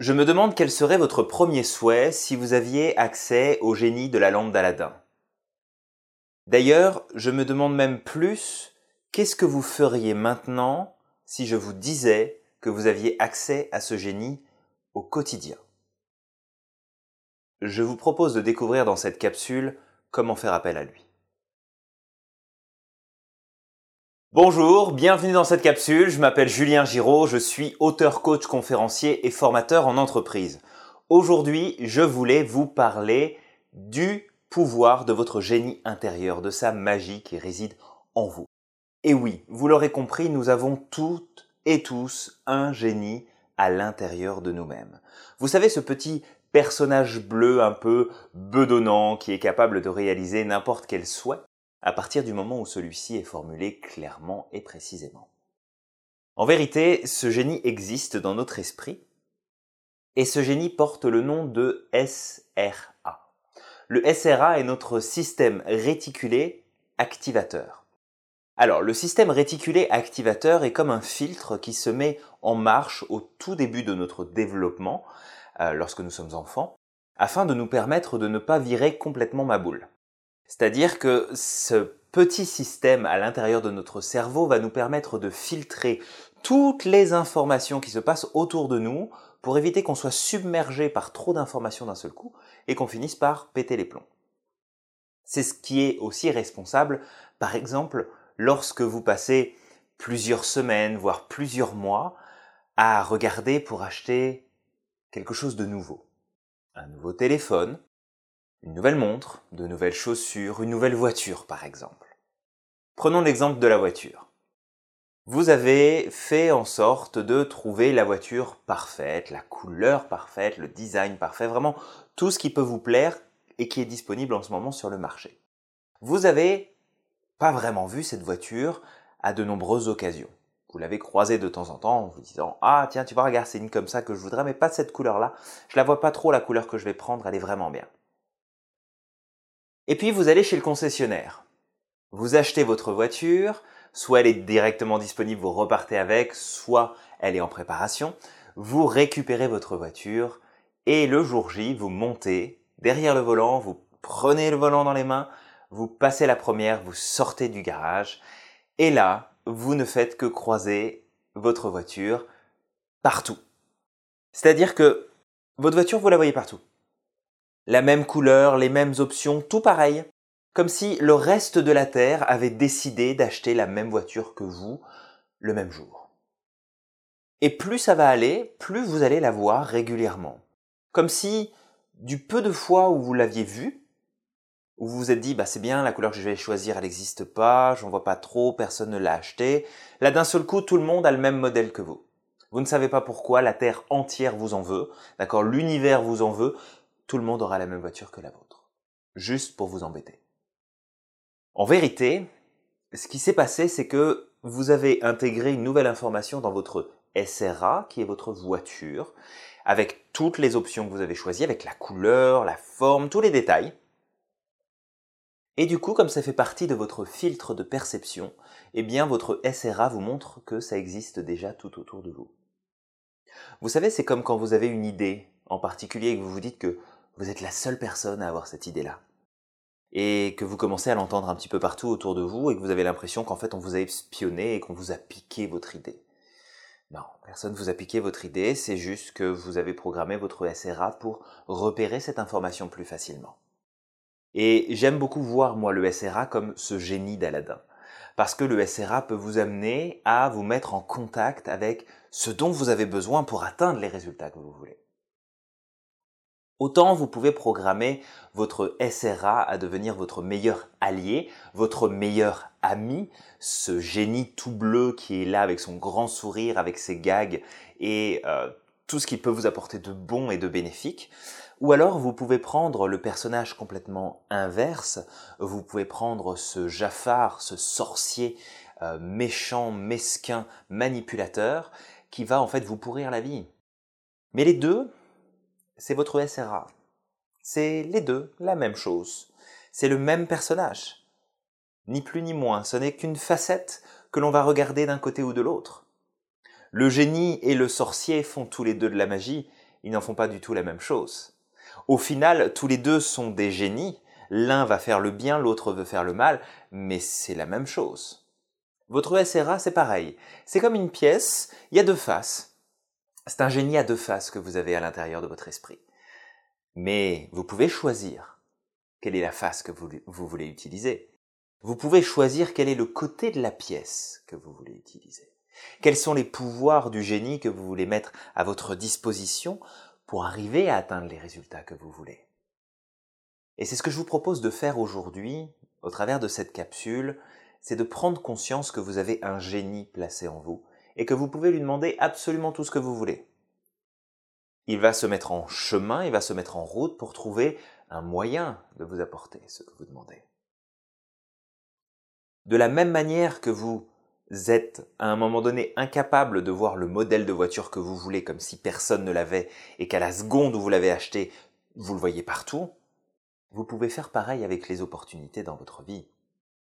Je me demande quel serait votre premier souhait si vous aviez accès au génie de la lampe d'Aladin. D'ailleurs, je me demande même plus qu'est-ce que vous feriez maintenant si je vous disais que vous aviez accès à ce génie au quotidien? Je vous propose de découvrir dans cette capsule comment faire appel à lui. Bonjour, bienvenue dans cette capsule. Je m'appelle Julien Giraud, je suis auteur, coach, conférencier et formateur en entreprise. Aujourd'hui, je voulais vous parler du pouvoir de votre génie intérieur, de sa magie qui réside en vous. Et oui, vous l'aurez compris, nous avons toutes et tous un génie à l'intérieur de nous-mêmes. Vous savez, ce petit personnage bleu un peu bedonnant qui est capable de réaliser n'importe quel souhait? À partir du moment où celui-ci est formulé clairement et précisément. En vérité, ce génie existe dans notre esprit, et ce génie porte le nom de SRA. Le SRA est notre système réticulé activateur. Alors, le système réticulé activateur est comme un filtre qui se met en marche au tout début de notre développement, euh, lorsque nous sommes enfants, afin de nous permettre de ne pas virer complètement ma boule. C'est-à-dire que ce petit système à l'intérieur de notre cerveau va nous permettre de filtrer toutes les informations qui se passent autour de nous pour éviter qu'on soit submergé par trop d'informations d'un seul coup et qu'on finisse par péter les plombs. C'est ce qui est aussi responsable, par exemple, lorsque vous passez plusieurs semaines, voire plusieurs mois, à regarder pour acheter quelque chose de nouveau. Un nouveau téléphone, une nouvelle montre, de nouvelles chaussures, une nouvelle voiture par exemple. Prenons l'exemple de la voiture. Vous avez fait en sorte de trouver la voiture parfaite, la couleur parfaite, le design parfait, vraiment tout ce qui peut vous plaire et qui est disponible en ce moment sur le marché. Vous avez pas vraiment vu cette voiture à de nombreuses occasions. Vous l'avez croisée de temps en temps en vous disant Ah tiens, tu vas regarder, c'est une comme ça que je voudrais, mais pas cette couleur-là. Je la vois pas trop la couleur que je vais prendre, elle est vraiment bien. Et puis vous allez chez le concessionnaire. Vous achetez votre voiture, soit elle est directement disponible, vous repartez avec, soit elle est en préparation. Vous récupérez votre voiture et le jour J, vous montez derrière le volant, vous prenez le volant dans les mains, vous passez la première, vous sortez du garage et là, vous ne faites que croiser votre voiture partout. C'est-à-dire que votre voiture, vous la voyez partout la même couleur, les mêmes options, tout pareil. Comme si le reste de la Terre avait décidé d'acheter la même voiture que vous le même jour. Et plus ça va aller, plus vous allez la voir régulièrement. Comme si, du peu de fois où vous l'aviez vue, où vous vous êtes dit, bah c'est bien, la couleur que je vais choisir, elle n'existe pas, j'en vois pas trop, personne ne l'a acheté. Là, d'un seul coup, tout le monde a le même modèle que vous. Vous ne savez pas pourquoi, la Terre entière vous en veut, d'accord, l'univers vous en veut, tout le monde aura la même voiture que la vôtre. Juste pour vous embêter. En vérité, ce qui s'est passé, c'est que vous avez intégré une nouvelle information dans votre SRA, qui est votre voiture, avec toutes les options que vous avez choisies, avec la couleur, la forme, tous les détails. Et du coup, comme ça fait partie de votre filtre de perception, eh bien votre SRA vous montre que ça existe déjà tout autour de vous. Vous savez, c'est comme quand vous avez une idée en particulier et que vous vous dites que vous êtes la seule personne à avoir cette idée-là. Et que vous commencez à l'entendre un petit peu partout autour de vous et que vous avez l'impression qu'en fait on vous a espionné et qu'on vous a piqué votre idée. Non, personne ne vous a piqué votre idée, c'est juste que vous avez programmé votre SRA pour repérer cette information plus facilement. Et j'aime beaucoup voir moi le SRA comme ce génie d'Aladin. Parce que le SRA peut vous amener à vous mettre en contact avec ce dont vous avez besoin pour atteindre les résultats que vous voulez. Autant vous pouvez programmer votre SRA à devenir votre meilleur allié, votre meilleur ami, ce génie tout bleu qui est là avec son grand sourire, avec ses gags et euh, tout ce qu'il peut vous apporter de bon et de bénéfique. Ou alors vous pouvez prendre le personnage complètement inverse, vous pouvez prendre ce Jafar, ce sorcier euh, méchant, mesquin, manipulateur, qui va en fait vous pourrir la vie. Mais les deux, c'est votre SRA. C'est les deux, la même chose. C'est le même personnage. Ni plus ni moins, ce n'est qu'une facette que l'on va regarder d'un côté ou de l'autre. Le génie et le sorcier font tous les deux de la magie, ils n'en font pas du tout la même chose. Au final, tous les deux sont des génies. L'un va faire le bien, l'autre veut faire le mal, mais c'est la même chose. Votre SRA, c'est pareil. C'est comme une pièce, il y a deux faces. C'est un génie à deux faces que vous avez à l'intérieur de votre esprit. Mais vous pouvez choisir quelle est la face que vous, vous, voulez utiliser. Vous pouvez choisir quel est le côté de la pièce que vous voulez utiliser. Quels sont les pouvoirs du génie que vous voulez mettre à votre disposition pour arriver à atteindre les résultats que vous voulez. Et c'est ce que je vous propose de faire aujourd'hui, au travers de cette capsule, c'est de prendre conscience que vous avez un génie placé en vous et que vous pouvez lui demander absolument tout ce que vous voulez. Il va se mettre en chemin, il va se mettre en route pour trouver un moyen de vous apporter ce que vous demandez. De la même manière que vous êtes à un moment donné incapable de voir le modèle de voiture que vous voulez comme si personne ne l'avait et qu'à la seconde où vous l'avez acheté, vous le voyez partout, vous pouvez faire pareil avec les opportunités dans votre vie.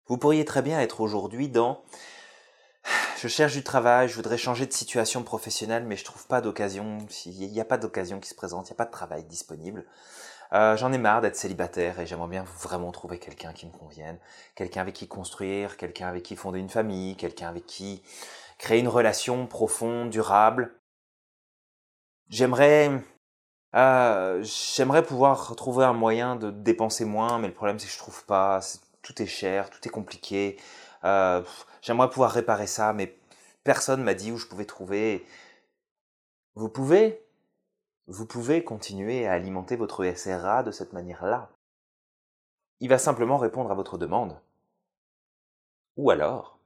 Vous pourriez très bien être aujourd'hui dans je cherche du travail, je voudrais changer de situation professionnelle, mais je trouve pas d'occasion, il n'y a pas d'occasion qui se présente, il n'y a pas de travail disponible. Euh, j'en ai marre d'être célibataire et j'aimerais bien vraiment trouver quelqu'un qui me convienne, quelqu'un avec qui construire, quelqu'un avec qui fonder une famille, quelqu'un avec qui créer une relation profonde, durable. J'aimerais euh, j'aimerais pouvoir trouver un moyen de dépenser moins, mais le problème c'est que je trouve pas, tout est cher, tout est compliqué. Euh, j'aimerais pouvoir réparer ça, mais personne m'a dit où je pouvais trouver. Vous pouvez vous pouvez continuer à alimenter votre SRA de cette manière-là. Il va simplement répondre à votre demande. Ou alors,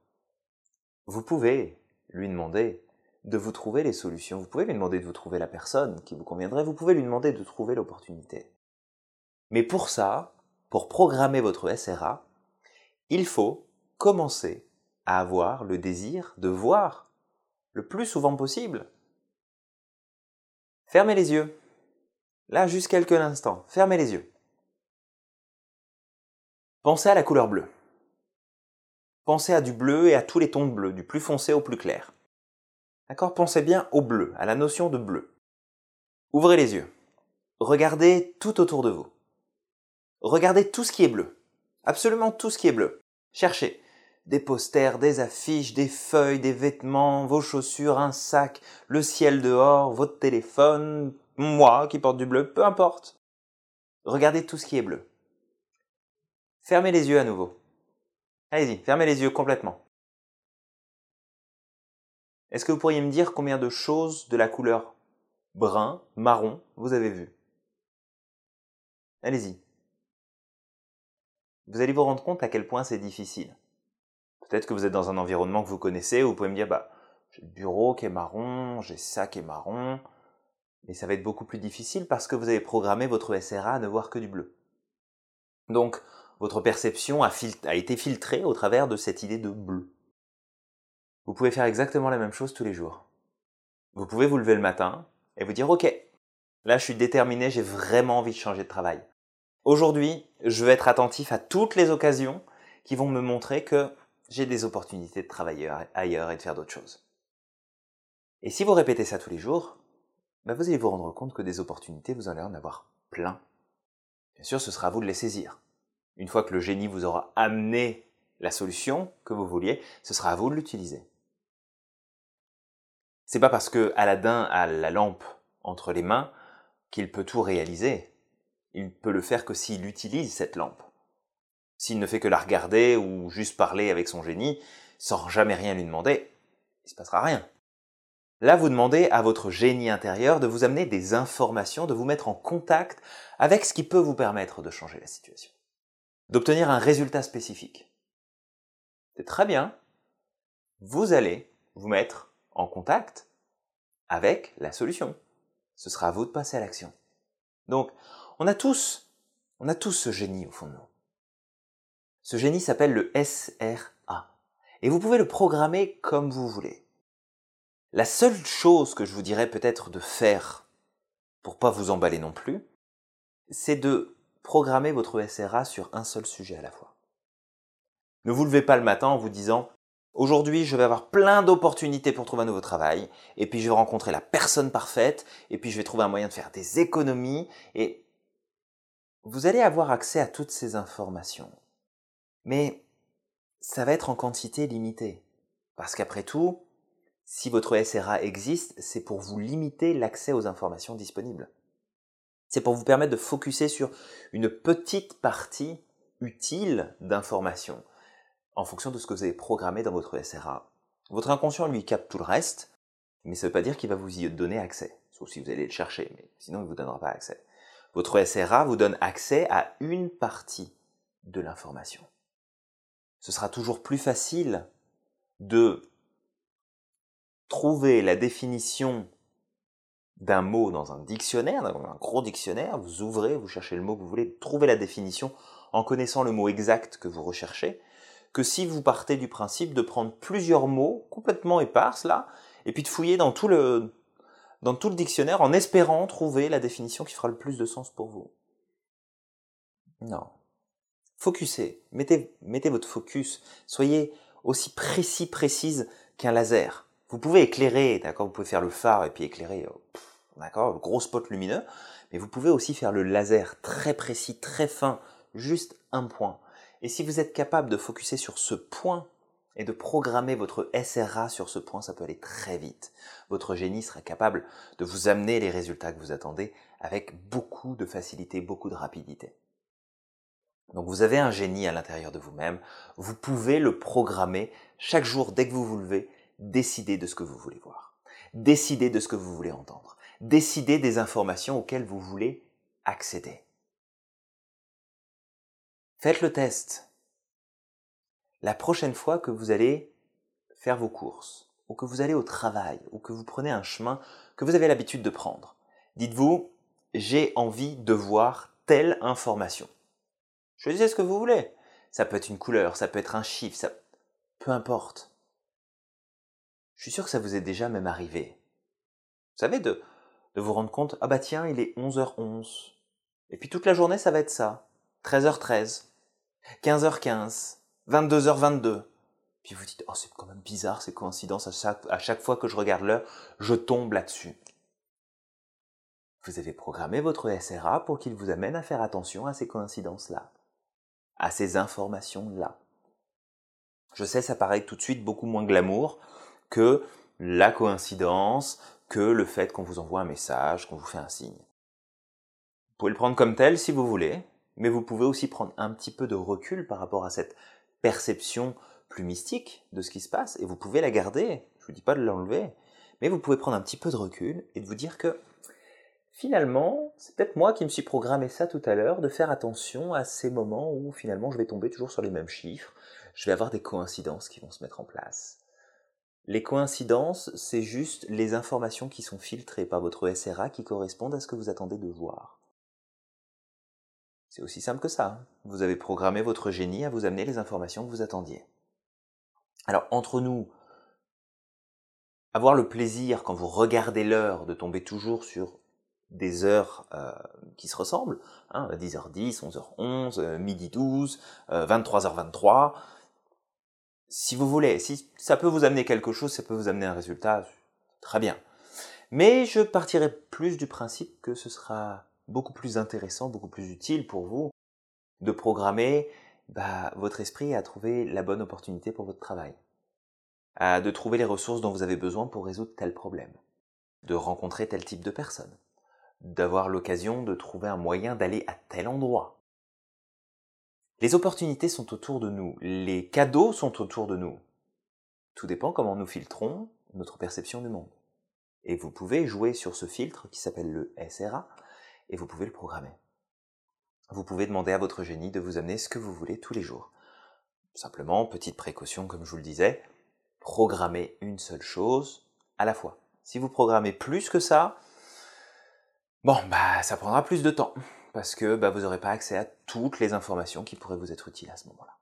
vous pouvez lui demander de vous trouver les solutions, vous pouvez lui demander de vous trouver la personne qui vous conviendrait, vous pouvez lui demander de trouver l'opportunité. Mais pour ça, pour programmer votre SRA, il faut commencer avoir le désir de voir le plus souvent possible Fermez les yeux. Là, juste quelques instants. Fermez les yeux. Pensez à la couleur bleue. Pensez à du bleu et à tous les tons de bleu, du plus foncé au plus clair. D'accord? Pensez bien au bleu, à la notion de bleu. Ouvrez les yeux. Regardez tout autour de vous. Regardez tout ce qui est bleu. Absolument tout ce qui est bleu. Cherchez des posters, des affiches, des feuilles, des vêtements, vos chaussures, un sac, le ciel dehors, votre téléphone, moi qui porte du bleu, peu importe. Regardez tout ce qui est bleu. Fermez les yeux à nouveau. Allez-y, fermez les yeux complètement. Est-ce que vous pourriez me dire combien de choses de la couleur brun, marron vous avez vu Allez-y. Vous allez vous rendre compte à quel point c'est difficile. Peut-être que vous êtes dans un environnement que vous connaissez, où vous pouvez me dire, bah, j'ai le bureau qui est marron, j'ai ça qui est marron, mais ça va être beaucoup plus difficile parce que vous avez programmé votre SRA à ne voir que du bleu. Donc, votre perception a, a été filtrée au travers de cette idée de bleu. Vous pouvez faire exactement la même chose tous les jours. Vous pouvez vous lever le matin et vous dire, OK, là je suis déterminé, j'ai vraiment envie de changer de travail. Aujourd'hui, je vais être attentif à toutes les occasions qui vont me montrer que j'ai des opportunités de travailler ailleurs et de faire d'autres choses. Et si vous répétez ça tous les jours, bah, vous allez vous rendre compte que des opportunités, vous allez en avoir plein. Bien sûr, ce sera à vous de les saisir. Une fois que le génie vous aura amené la solution que vous vouliez, ce sera à vous de l'utiliser. C'est pas parce que Aladdin a la lampe entre les mains qu'il peut tout réaliser. Il peut le faire que s'il utilise cette lampe. S'il ne fait que la regarder ou juste parler avec son génie, sans jamais rien lui demander, il se passera rien. Là, vous demandez à votre génie intérieur de vous amener des informations, de vous mettre en contact avec ce qui peut vous permettre de changer la situation, d'obtenir un résultat spécifique. C'est très bien. Vous allez vous mettre en contact avec la solution. Ce sera à vous de passer à l'action. Donc, on a tous, on a tous ce génie au fond de nous. Ce génie s'appelle le SRA. Et vous pouvez le programmer comme vous voulez. La seule chose que je vous dirais peut-être de faire, pour pas vous emballer non plus, c'est de programmer votre SRA sur un seul sujet à la fois. Ne vous levez pas le matin en vous disant Aujourd'hui, je vais avoir plein d'opportunités pour trouver un nouveau travail, et puis je vais rencontrer la personne parfaite, et puis je vais trouver un moyen de faire des économies, et vous allez avoir accès à toutes ces informations. Mais ça va être en quantité limitée. Parce qu'après tout, si votre SRA existe, c'est pour vous limiter l'accès aux informations disponibles. C'est pour vous permettre de focuser sur une petite partie utile d'informations en fonction de ce que vous avez programmé dans votre SRA. Votre inconscient lui capte tout le reste, mais ça ne veut pas dire qu'il va vous y donner accès, sauf si vous allez le chercher, mais sinon il ne vous donnera pas accès. Votre SRA vous donne accès à une partie de l'information. Ce sera toujours plus facile de trouver la définition d'un mot dans un dictionnaire, dans un gros dictionnaire, vous ouvrez, vous cherchez le mot que vous voulez, trouver la définition en connaissant le mot exact que vous recherchez, que si vous partez du principe de prendre plusieurs mots complètement éparses là, et puis de fouiller dans tout le, dans tout le dictionnaire en espérant trouver la définition qui fera le plus de sens pour vous. Non. Focussez, mettez, mettez votre focus, soyez aussi précis, précise qu'un laser. Vous pouvez éclairer, d'accord, vous pouvez faire le phare et puis éclairer, euh, d'accord, gros spot lumineux, mais vous pouvez aussi faire le laser très précis, très fin, juste un point. Et si vous êtes capable de focuser sur ce point et de programmer votre SRA sur ce point, ça peut aller très vite. Votre génie sera capable de vous amener les résultats que vous attendez avec beaucoup de facilité, beaucoup de rapidité. Donc vous avez un génie à l'intérieur de vous-même, vous pouvez le programmer chaque jour dès que vous vous levez, décider de ce que vous voulez voir, décider de ce que vous voulez entendre, décider des informations auxquelles vous voulez accéder. Faites le test la prochaine fois que vous allez faire vos courses, ou que vous allez au travail, ou que vous prenez un chemin que vous avez l'habitude de prendre, dites-vous, j'ai envie de voir telle information. Choisissez ce que vous voulez. Ça peut être une couleur, ça peut être un chiffre, ça... peu importe. Je suis sûr que ça vous est déjà même arrivé. Vous savez, de, de vous rendre compte, ah bah tiens, il est 11h11. Et puis toute la journée, ça va être ça. 13h13. 15h15. 22h22. Puis vous dites, oh c'est quand même bizarre ces coïncidences, à chaque, à chaque fois que je regarde l'heure, je tombe là-dessus. Vous avez programmé votre SRA pour qu'il vous amène à faire attention à ces coïncidences-là, à ces informations-là. Je sais, ça paraît tout de suite beaucoup moins glamour que la coïncidence, que le fait qu'on vous envoie un message, qu'on vous fait un signe. Vous pouvez le prendre comme tel si vous voulez, mais vous pouvez aussi prendre un petit peu de recul par rapport à cette perception plus mystique de ce qui se passe, et vous pouvez la garder, je vous dis pas de l'enlever, mais vous pouvez prendre un petit peu de recul et de vous dire que finalement, c'est peut-être moi qui me suis programmé ça tout à l'heure, de faire attention à ces moments où finalement je vais tomber toujours sur les mêmes chiffres, je vais avoir des coïncidences qui vont se mettre en place. Les coïncidences, c'est juste les informations qui sont filtrées par votre SRA qui correspondent à ce que vous attendez de voir. C'est aussi simple que ça. Vous avez programmé votre génie à vous amener les informations que vous attendiez. Alors, entre nous, avoir le plaisir, quand vous regardez l'heure, de tomber toujours sur des heures euh, qui se ressemblent, hein, 10h10, 11h11, euh, midi 12, 23h23, euh, si vous voulez, si ça peut vous amener quelque chose, ça peut vous amener un résultat, très bien. Mais je partirai plus du principe que ce sera beaucoup plus intéressant, beaucoup plus utile pour vous de programmer bah, votre esprit à trouver la bonne opportunité pour votre travail, à de trouver les ressources dont vous avez besoin pour résoudre tel problème, de rencontrer tel type de personne, d'avoir l'occasion de trouver un moyen d'aller à tel endroit. Les opportunités sont autour de nous, les cadeaux sont autour de nous. Tout dépend comment nous filtrons notre perception du monde. Et vous pouvez jouer sur ce filtre qui s'appelle le SRA, et vous pouvez le programmer. Vous pouvez demander à votre génie de vous amener ce que vous voulez tous les jours. Simplement, petite précaution comme je vous le disais, programmez une seule chose à la fois. Si vous programmez plus que ça, bon, bah, ça prendra plus de temps parce que bah, vous n'aurez pas accès à toutes les informations qui pourraient vous être utiles à ce moment-là.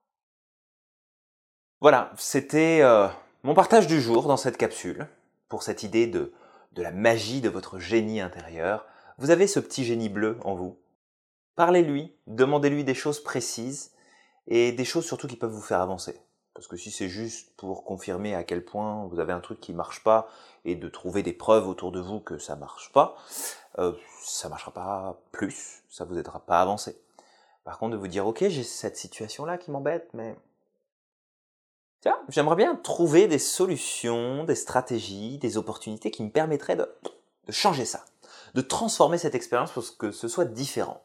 Voilà, c'était euh, mon partage du jour dans cette capsule pour cette idée de, de la magie de votre génie intérieur. Vous avez ce petit génie bleu en vous. Parlez-lui, demandez-lui des choses précises et des choses surtout qui peuvent vous faire avancer. Parce que si c'est juste pour confirmer à quel point vous avez un truc qui marche pas et de trouver des preuves autour de vous que ça marche pas, euh, ça marchera pas plus, ça vous aidera pas à avancer. Par contre, de vous dire, ok, j'ai cette situation-là qui m'embête, mais tiens, j'aimerais bien trouver des solutions, des stratégies, des opportunités qui me permettraient de, changer ça, de transformer cette expérience pour que ce soit différent.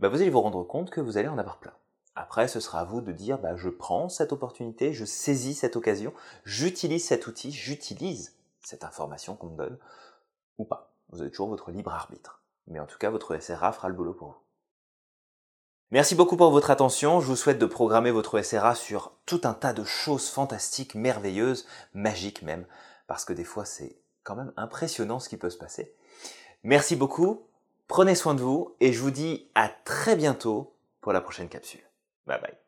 Bah, vous allez vous rendre compte que vous allez en avoir plein. Après, ce sera à vous de dire, bah, je prends cette opportunité, je saisis cette occasion, j'utilise cet outil, j'utilise cette information qu'on me donne, ou pas. Vous avez toujours votre libre arbitre. Mais en tout cas, votre SRA fera le boulot pour vous. Merci beaucoup pour votre attention. Je vous souhaite de programmer votre SRA sur tout un tas de choses fantastiques, merveilleuses, magiques même, parce que des fois c'est quand même impressionnant ce qui peut se passer. Merci beaucoup, prenez soin de vous et je vous dis à très bientôt pour la prochaine capsule. Bye bye.